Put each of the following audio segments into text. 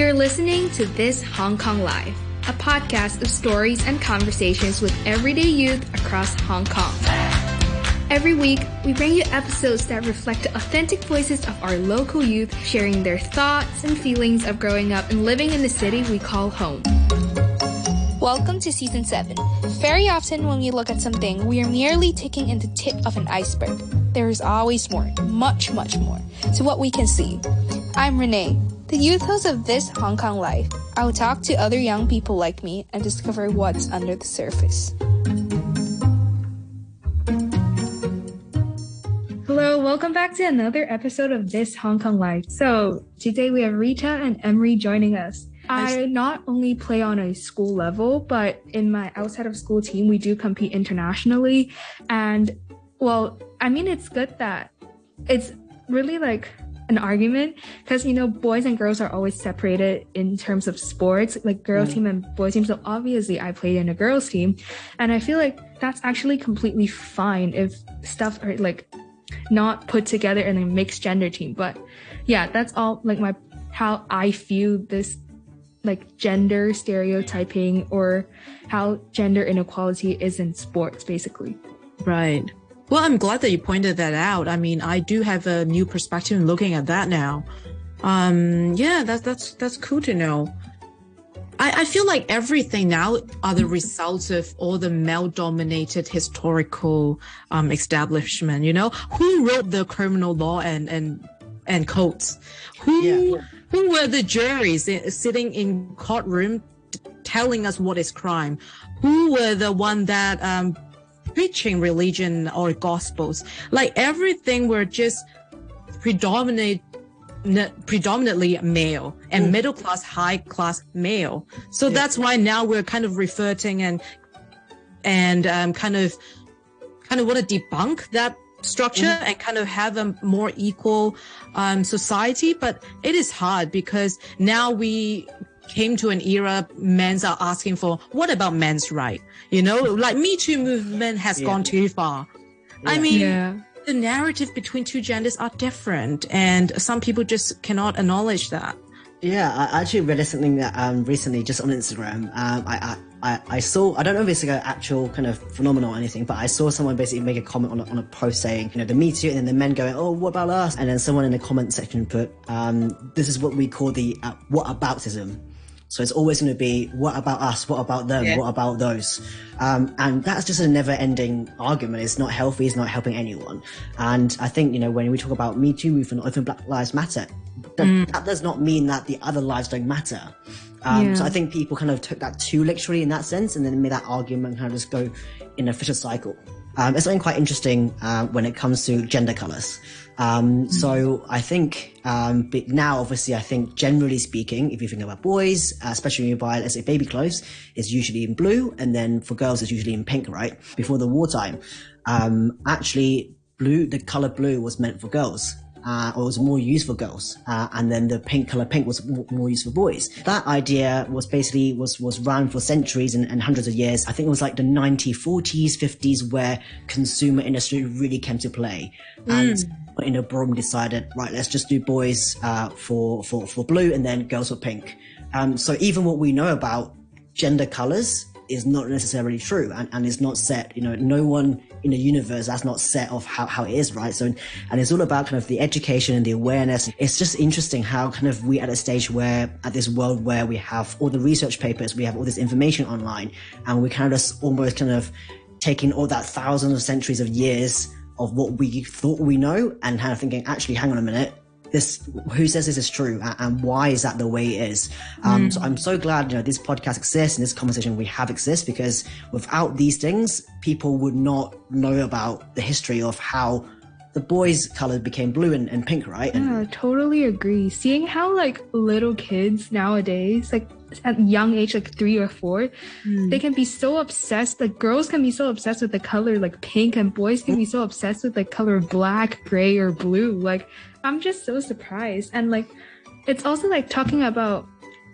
You're listening to This Hong Kong Life, a podcast of stories and conversations with everyday youth across Hong Kong. Every week, we bring you episodes that reflect the authentic voices of our local youth, sharing their thoughts and feelings of growing up and living in the city we call home. Welcome to season 7. Very often, when we look at something, we are merely taking in the tip of an iceberg. There is always more, much, much more, to what we can see. I'm Renee, the youth host of This Hong Kong Life. I will talk to other young people like me and discover what's under the surface. Hello, welcome back to another episode of This Hong Kong Life. So, today we have Rita and Emery joining us. I not only play on a school level, but in my outside of school team, we do compete internationally. And well, I mean, it's good that it's really like an argument because you know boys and girls are always separated in terms of sports like girls mm. team and boys team. So obviously i played in a girls team and i feel like that's actually completely fine if stuff are like not put together in a mixed gender team. But yeah that's all like my how i feel this like gender stereotyping or how gender inequality is in sports basically. Right well, I'm glad that you pointed that out. I mean, I do have a new perspective in looking at that now. Um, yeah, that's that's that's cool to know. I, I feel like everything now are the results of all the male-dominated historical um, establishment. You know, who wrote the criminal law and and and codes? Who yeah. who were the juries sitting in courtroom telling us what is crime? Who were the one that um, preaching religion or gospels. Like everything were just predominate predominantly male and mm. middle class, high class male. So yeah. that's why now we're kind of reverting and and um, kind of kind of want to debunk that structure mm. and kind of have a more equal um, society. But it is hard because now we came to an era men's are asking for what about men's right you know like me too movement has yeah. gone too far yeah. i mean yeah. the narrative between two genders are different and some people just cannot acknowledge that yeah i actually read something that um recently just on instagram um i, I I, saw, I don't know if it's like an actual kind of phenomenon or anything, but I saw someone basically make a comment on a, on a post saying, you know, the Me Too, and then the men going, oh, what about us? And then someone in the comment section put, um, this is what we call the uh, what aboutism. So it's always going to be, what about us? What about them? Yeah. What about those? Um, and that's just a never ending argument. It's not healthy. It's not helping anyone. And I think, you know, when we talk about Me Too movement or even Black Lives Matter, that, mm. that does not mean that the other lives don't matter. Um, yeah. So I think people kind of took that too literally in that sense and then made that argument kind of just go in a vicious cycle. Um, it's something quite interesting uh, when it comes to gender colors. Um. So I think um, now, obviously, I think generally speaking, if you think about boys, uh, especially when you buy, let's say, baby clothes, it's usually in blue, and then for girls, it's usually in pink, right? Before the wartime, um, actually, blue, the color blue was meant for girls uh, or was more used for girls, uh, and then the pink color pink was more used for boys. That idea was basically was was around for centuries and, and hundreds of years. I think it was like the 1940s, 50s where consumer industry really came to play, and mm. in a Brom decided right, let's just do boys uh, for for for blue and then girls for pink. Um, so even what we know about gender colors is not necessarily true and, and is not set you know no one in the universe that's not set of how, how it is right? So and it's all about kind of the education and the awareness. It's just interesting how kind of we at a stage where at this world where we have all the research papers we have all this information online and we kind of just almost kind of taking all that thousands of centuries of years of what we thought we know and kind of thinking actually hang on a minute this who says this is true and why is that the way it is um, mm. so i'm so glad you know this podcast exists and this conversation we have exists because without these things people would not know about the history of how the boys color became blue and, and pink right and, yeah totally agree seeing how like little kids nowadays like at young age like three or four mm. they can be so obsessed like girls can be so obsessed with the color like pink and boys can be so obsessed with the color black gray or blue like I'm just so surprised. And like, it's also like talking about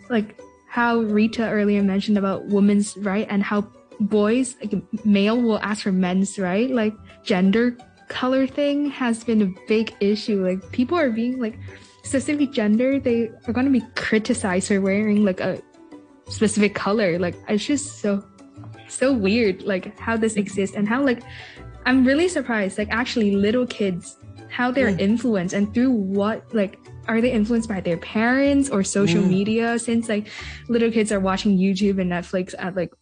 like how Rita earlier mentioned about women's right and how boys, like male will ask for men's right. Like gender color thing has been a big issue. Like people are being like specific gender, they are going to be criticized for wearing like a specific color. Like it's just so so weird like how this exists and how like I'm really surprised like actually little kids how they're mm. influenced and through what like are they influenced by their parents or social mm. media since like little kids are watching YouTube and Netflix at like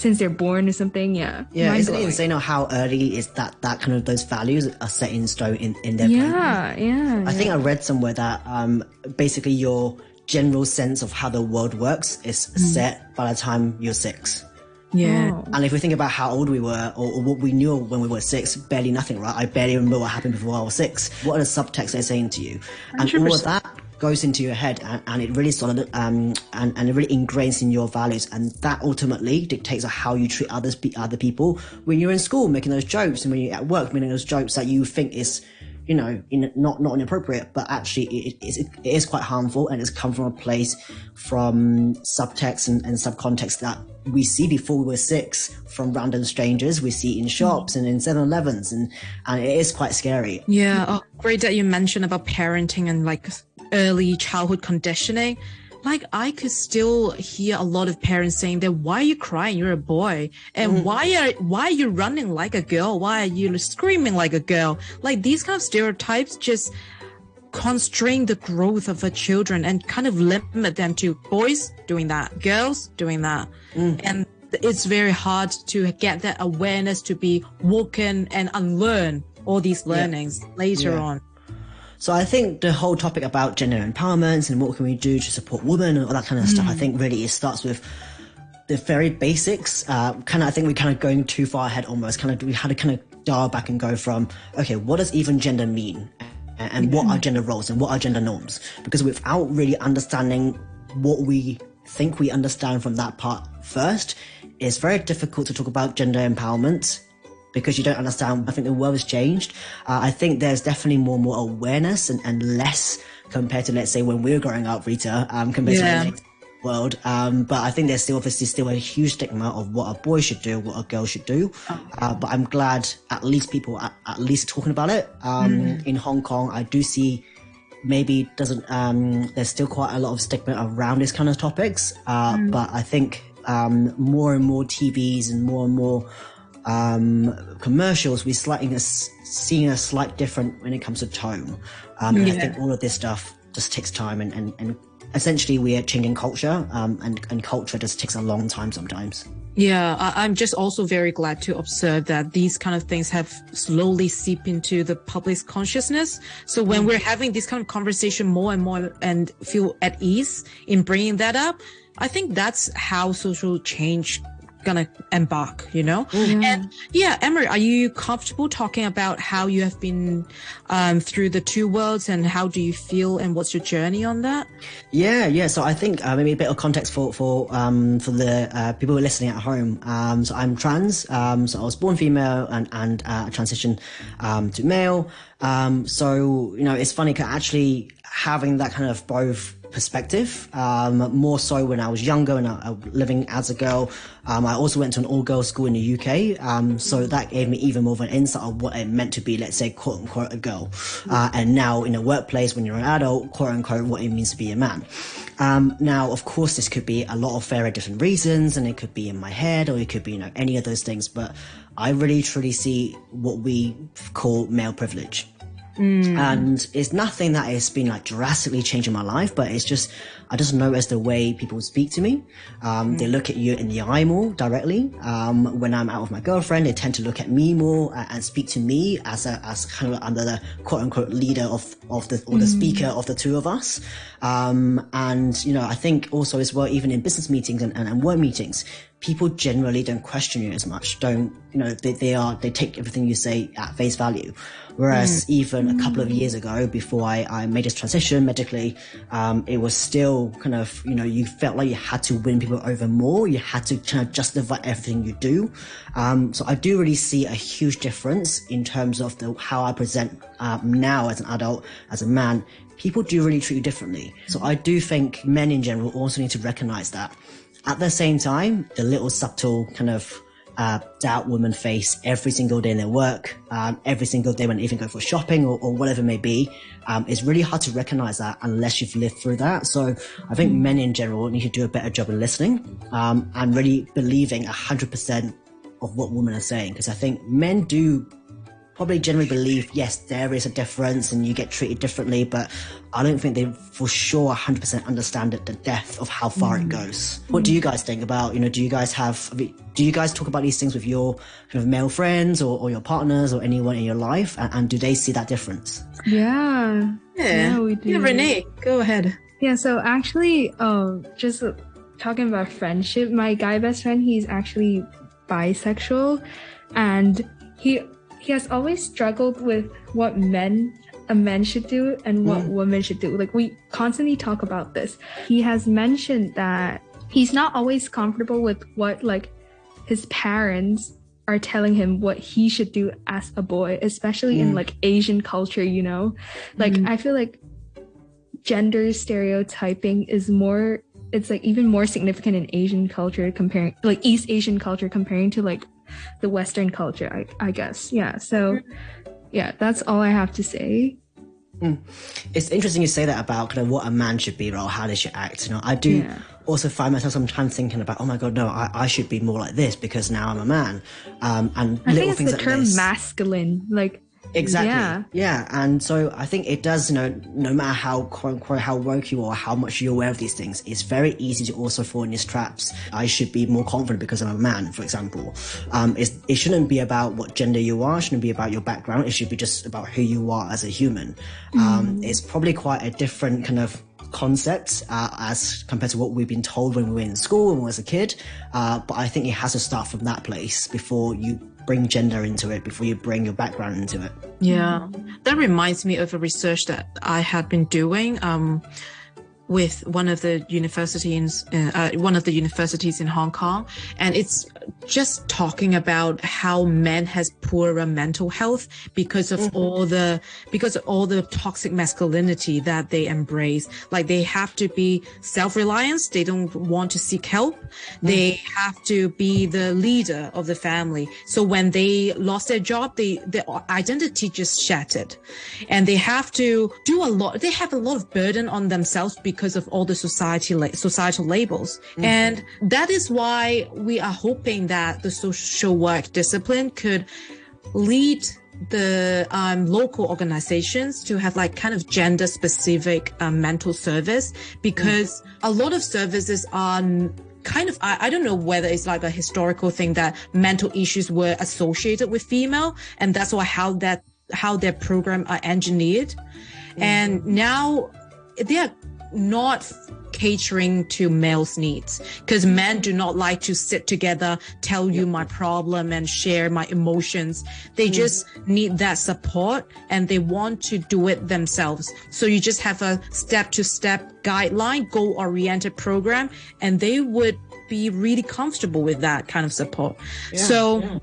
since they're born or something yeah yeah isn't it insane how early is that that kind of those values are set in stone in, in their yeah brain? yeah i yeah. think i read somewhere that um basically your general sense of how the world works is mm. set by the time you're six yeah. Oh. And if we think about how old we were or, or, what we knew when we were six, barely nothing, right? I barely remember what happened before I was six. What are the subtexts they're saying to you? 100%. And all of that goes into your head and, and it really solid um and, and it really ingrains in your values. And that ultimately dictates how you treat others other people. When you're in school making those jokes and when you're at work making those jokes that you think is you know, in, not not inappropriate, but actually it, it, it is quite harmful, and it's come from a place from subtext and, and subcontext that we see before we were six from random strangers. We see in shops and in 7-Elevens, and and it is quite scary. Yeah, oh, great that you mentioned about parenting and like early childhood conditioning like I could still hear a lot of parents saying that why are you crying? You're a boy. And mm. why are why are you running like a girl? Why are you screaming like a girl? Like these kind of stereotypes just constrain the growth of the children and kind of limit them to boys doing that, girls doing that. Mm. And it's very hard to get that awareness to be woken and unlearn all these learnings yeah. later yeah. on. So I think the whole topic about gender empowerment and what can we do to support women and all that kind of mm. stuff, I mm. think really it starts with the very basics. Uh, kind of, I think we're kind of going too far ahead almost. Kind of, we had to kind of dial back and go from, okay, what does even gender mean? And, mm what are gender roles and what are gender norms? Because without really understanding what we think we understand from that part first, it's very difficult to talk about gender empowerment because you don't understand. I think the world has changed. Uh, I think there's definitely more and more awareness and, and less compared to, let's say, when we were growing up, Rita, um, compared yeah. to the world. Um, but I think there's still obviously still a huge stigma of what a boy should do, what a girl should do. Oh. Uh, but I'm glad at least people are at least talking about it. Um, mm. in Hong Kong, I do see maybe doesn't, um, there's still quite a lot of stigma around these kind of topics. Uh, mm. but I think, um, more and more TVs and more and more um, commercials, we're slightly seeing a slight different when it comes to tone. Um, yeah. I think all of this stuff just takes time and, and, and essentially we are changing culture um, and, and culture just takes a long time sometimes. Yeah, I, am just also very glad to observe that these kind of things have slowly seeped into the public's consciousness. So when we're having this kind of conversation more and more and feel at ease in bringing that up, I think that's how social change gonna embark, you know? Mm-hmm. And yeah, Emery, are you comfortable talking about how you have been um, through the two worlds and how do you feel and what's your journey on that? Yeah, yeah. So I think uh, maybe a bit of context for for um, for the uh, people who are listening at home. Um, so I'm trans. Um, so I was born female and and uh, transitioned um, to male. Um, so you know, it's funny actually having that kind of both perspective. Um, more so when I was younger and I, I living as a girl. Um, I also went to an all-girls school in the UK, um, so that gave me even more of an insight of what it meant to be, let's say, quote unquote, a girl. Uh, and now in a workplace, when you're an adult, quote unquote, what it means to be a man. Um, now, of course, this could be a lot of very different reasons, and it could be in my head, or it could be, you know, any of those things. But I really truly see what we call male privilege. Mm. And it's nothing that has been like drastically changing my life, but it's just, I just notice the way people speak to me. Um, mm. They look at you in the eye more directly. Um, when I'm out with my girlfriend, they tend to look at me more and speak to me as a, as kind of under the quote unquote leader of, of the, or the mm. speaker of the two of us. Um, and, you know, I think also as well, even in business meetings and, and, and work meetings, people generally don't question you as much. Don't, you know, they, they are, they take everything you say at face value. Whereas mm. even a couple of years ago, before I, I made this transition medically, um, it was still kind of, you know, you felt like you had to win people over more. You had to kind of justify everything you do. Um, so I do really see a huge difference in terms of the, how I present um, now as an adult, as a man. People do really treat you differently. So I do think men in general also need to recognize that. At the same time, the little subtle kind of uh, doubt women face every single day in their work, um, every single day when they even go for shopping or, or whatever it may be. Um, it's really hard to recognize that unless you've lived through that. So I think men in general need to do a better job of listening um, and really believing 100% of what women are saying. Because I think men do probably generally believe, yes, there is a difference and you get treated differently, but I don't think they for sure 100% understand it, the depth of how far mm. it goes. What do you guys think about, you know, do you guys have, do you guys talk about these things with your kind of male friends or, or your partners or anyone in your life? And, and do they see that difference? Yeah. Yeah, yeah we do. Yeah, Renee, go ahead. Yeah, so actually, um, just talking about friendship, my guy best friend, he's actually bisexual and he he has always struggled with what men a man should do and what mm. women should do. Like we constantly talk about this. He has mentioned that he's not always comfortable with what like his parents are telling him what he should do as a boy, especially mm. in like Asian culture, you know? Like mm. I feel like gender stereotyping is more it's like even more significant in Asian culture comparing like East Asian culture comparing to like the Western culture, I, I guess. Yeah. So, yeah, that's all I have to say. Mm. It's interesting you say that about kind of what a man should be or how they should act. You know, I do yeah. also find myself sometimes thinking about, oh my god, no, I, I should be more like this because now I'm a man. Um, and I little think it's the like term this. masculine, like Exactly. Yeah. yeah. And so I think it does, you know, no matter how quote unquote how woke you are, how much you're aware of these things, it's very easy to also fall in these traps. I should be more confident because I'm a man, for example. Um, it shouldn't be about what gender you are, it shouldn't be about your background, it should be just about who you are as a human. Um, mm. it's probably quite a different kind of concept uh, as compared to what we've been told when we were in school when we was a kid. Uh, but I think it has to start from that place before you bring gender into it before you bring your background into it. Yeah, that reminds me of a research that I had been doing. Um, with one of the universities, uh, uh, one of the universities in Hong Kong, and it's just talking about how men has poorer mental health because of mm-hmm. all the because of all the toxic masculinity that they embrace. Like they have to be self-reliant. They don't want to seek help. Mm-hmm. They have to be the leader of the family. So when they lost their job, they their identity just shattered, and they have to do a lot. They have a lot of burden on themselves because because of all the society societal labels. Mm-hmm. And that is why we are hoping that the social work discipline could lead the um, local organizations to have like kind of gender specific um, mental service because mm-hmm. a lot of services are kind of I, I, don't know whether it's like a historical thing that mental issues were associated with female and that's why how that how their program are engineered mm-hmm. and now they are not catering to males needs because men do not like to sit together tell you my problem and share my emotions they mm. just need that support and they want to do it themselves so you just have a step to step guideline goal oriented program and they would be really comfortable with that kind of support yeah, so yeah.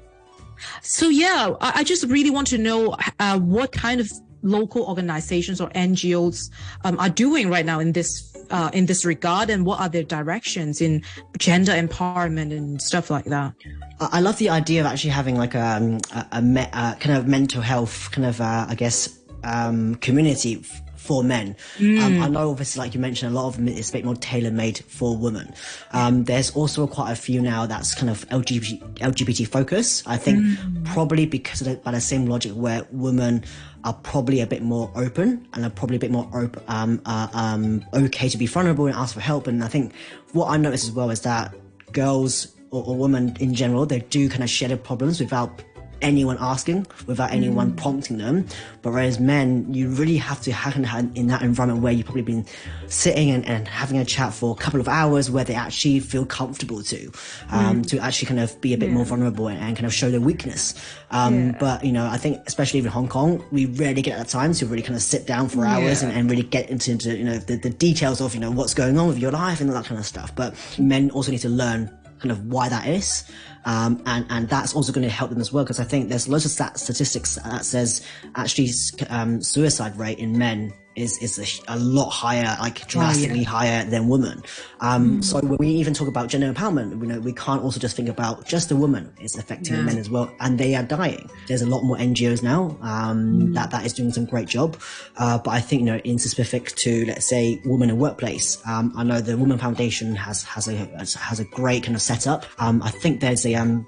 so yeah I, I, just really want to know uh, what kind of local organizations or NGOs um, are doing right now in this uh, in this regard, and what are their directions in gender empowerment and stuff like that? I love the idea of actually having like a, a, a, me, a kind of mental health kind of uh, I guess um, community for men. Mm. Um, I know, obviously, like you mentioned, a lot of them is a bit more tailor made for women. Um, there's also quite a few now that's kind of LGBT, LGBT focus. I think mm. probably because of the, by the same logic where women are probably a bit more open and are probably a bit more op- um, uh, um, okay to be vulnerable and ask for help. And I think what I noticed as well is that girls or, or women in general, they do kind of share their problems without anyone asking, without anyone mm. prompting them. But whereas men, you really have to have in that environment where you've probably been sitting and, and having a chat for a couple of hours where they actually feel comfortable to, um, mm. to actually kind of be a bit yeah. more vulnerable and, and, kind of show their weakness. Um, yeah. but you know, I think especially in Hong Kong, we rarely get that time to really kind of sit down for hours yeah. and, and, really get into, into you know, the, the details of, you know, what's going on with your life and all that kind of stuff. But men also need to learn kind of why that is. Um, and, and that's also going to help them as well. Cause I think there's lots of stat- statistics that says actually, um, suicide rate in men is is a, a lot higher, like drastically oh, yeah. higher than women. Um, mm. So when we even talk about gender empowerment, you know, we can't also just think about just the woman. It's affecting yeah. men as well, and they are dying. There's a lot more NGOs now um, mm. that that is doing some great job. Uh, but I think you know, in specific to let's say women in workplace, um, I know the Women Foundation has has a has a great kind of setup. Um, I think there's a um,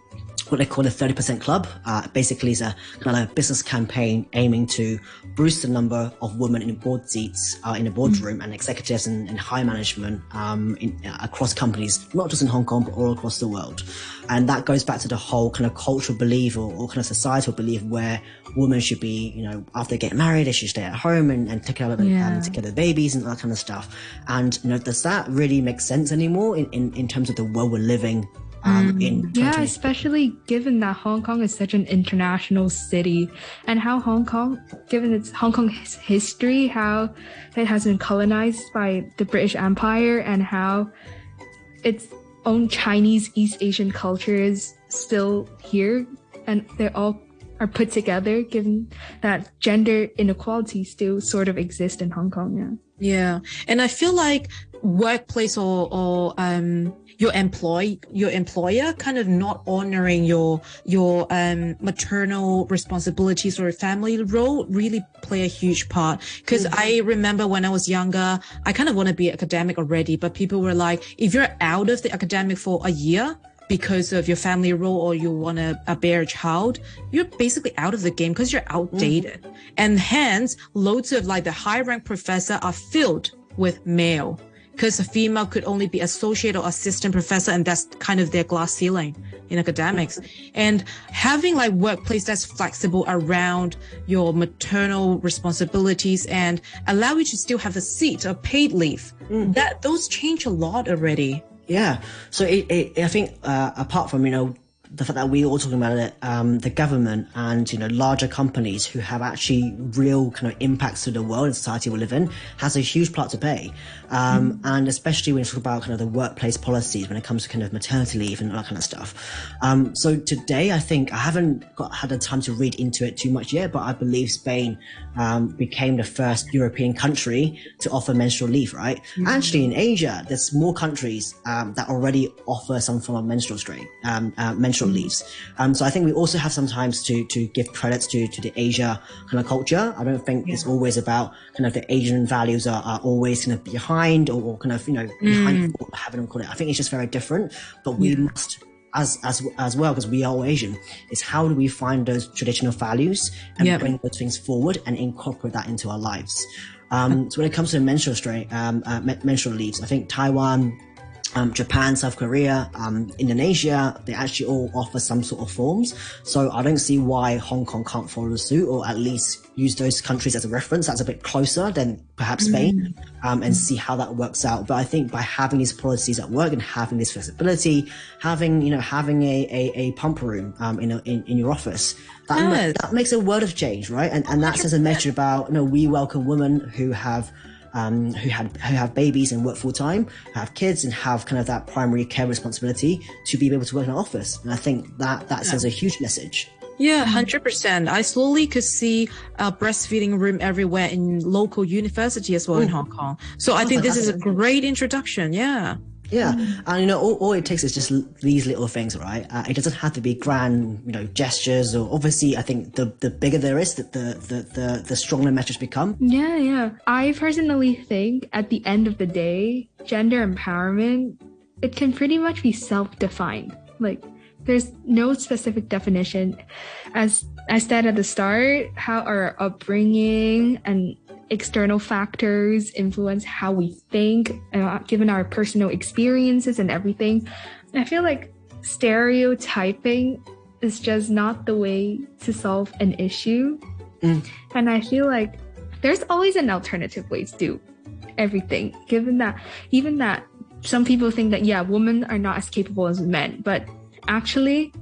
what they call a 30% club. Uh, basically, is a kind of business campaign aiming to boost the number of women in board seats uh, in the boardroom mm-hmm. and executives and, and high management um, in, uh, across companies, not just in Hong Kong, but all across the world. And that goes back to the whole kind of cultural belief or, or kind of societal belief where women should be, you know, after they get married, they should stay at home and, and take care of yeah. um, take care of the babies and that kind of stuff. And, you know, does that really make sense anymore in, in, in terms of the world we're living um, mm, in yeah, especially given that Hong Kong is such an international city, and how Hong Kong, given its Hong Kong's history, how it has been colonized by the British Empire, and how its own Chinese East Asian culture is still here, and they're all are put together. Given that gender inequality still sort of exists in Hong Kong, yeah. Yeah, and I feel like workplace or or um your employ your employer kind of not honoring your your um, maternal responsibilities or family role really play a huge part because mm-hmm. i remember when i was younger i kind of want to be academic already but people were like if you're out of the academic for a year because of your family role or you want to uh, bear a child, you're basically out of the game because you're outdated. Mm. And hence, loads of like the high rank professor are filled with male because a female could only be associate or assistant professor and that's kind of their glass ceiling in academics and having like workplace that's flexible around your maternal responsibilities and allow you to still have a seat or paid leave mm. that those change a lot already yeah. So it, it, i think uh, apart from you know the fact that we're all talking about it, um, the government and you know larger companies who have actually real kind of impacts to the world and society we live in has a huge part to play, um, mm. and especially when you talk about kind of the workplace policies when it comes to kind of maternity leave and all that kind of stuff. Um, so today, I think I haven't got had the time to read into it too much yet, but I believe Spain um, became the first European country to offer menstrual leave. Right? Mm. Actually, in Asia, there's more countries um, that already offer some form of menstrual strain, um, uh, menstrual menstrual leaves. Um, so I think we also have sometimes to to give credits to to the Asia kind of culture. I don't think yeah. it's always about kind of the Asian values are, are always kind of behind or, or kind of you know behind mm. having them call it. I think it's just very different. But we yeah. must as as as well because we are all Asian. Is how do we find those traditional values and yep. bring those things forward and incorporate that into our lives. Um, so when it comes to menstrual strain, um, uh, menstrual leaves, I think Taiwan, um, Japan, South Korea, um, Indonesia, they actually all offer some sort of forms. So I don't see why Hong Kong can't follow suit or at least use those countries as a reference. That's a bit closer than perhaps Spain mm. um, and see how that works out. But I think by having these policies at work and having this flexibility, having, you know, having a, a, a pump room um, in, a, in, in your office, that, yes. that makes a world of change, right? And, and that says a message about, you know, we welcome women who have um, who had who have babies and work full time, have kids and have kind of that primary care responsibility to be able to work in an office. And I think that that sends a huge message. Yeah, hundred percent. I slowly could see a breastfeeding room everywhere in local university as well Ooh. in Hong Kong. So I think this is a great introduction. Yeah. Yeah, mm. and you know, all, all, it takes is just these little things, right? Uh, it doesn't have to be grand, you know, gestures. Or obviously, I think the the bigger there is, the the the the, the stronger message become. Yeah, yeah. I personally think at the end of the day, gender empowerment it can pretty much be self-defined. Like, there's no specific definition. As I said at the start, how our upbringing and external factors influence how we think, uh, given our personal experiences and everything. I feel like stereotyping is just not the way to solve an issue. Mm. And I feel like there's always an alternative way to do everything, given that even that some people think that, yeah, women are not as capable as men, but actually,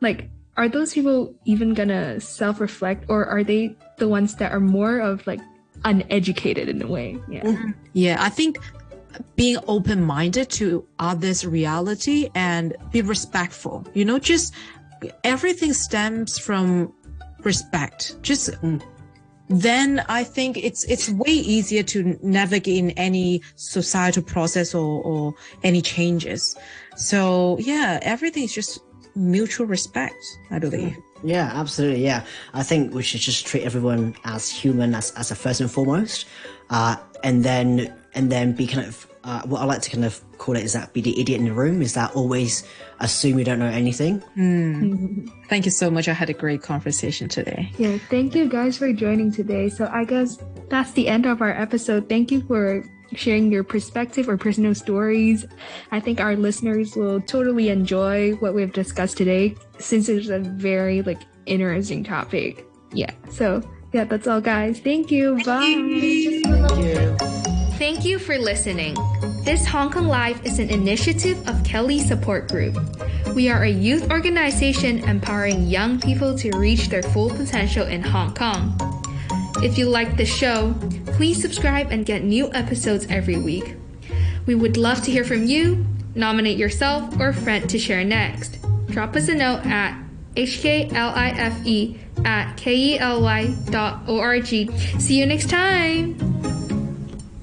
like, are those people even gonna self reflect or are they the ones that are more of like uneducated in a way. Yeah. Mm-hmm. Yeah, I think being open minded to others' reality and be respectful. You know, just everything stems from respect. Just mm. then I think it's it's way easier to navigate in any societal process or, or any changes. So yeah, everything is just mutual respect, I believe. Yeah, absolutely. Yeah, I think we should just treat everyone as human, as as a first and foremost, uh, and then and then be kind of uh, what I like to kind of call it is that be the idiot in the room. Is that always assume you don't know anything? Mm. Thank you so much. I had a great conversation today. Yeah, thank you guys for joining today. So I guess that's the end of our episode. Thank you for sharing your perspective or personal stories. I think our listeners will totally enjoy what we've discussed today since it's a very like interesting topic. Yeah. So yeah, that's all guys. Thank you. Bye. Thank you. Thank you for listening. This Hong Kong Life is an initiative of KELY Support Group. We are a youth organization empowering young people to reach their full potential in Hong Kong. If you like the show, please subscribe and get new episodes every week. We would love to hear from you. Nominate yourself or a friend to share next. Drop us a note at hklife at kely.org. See you next time!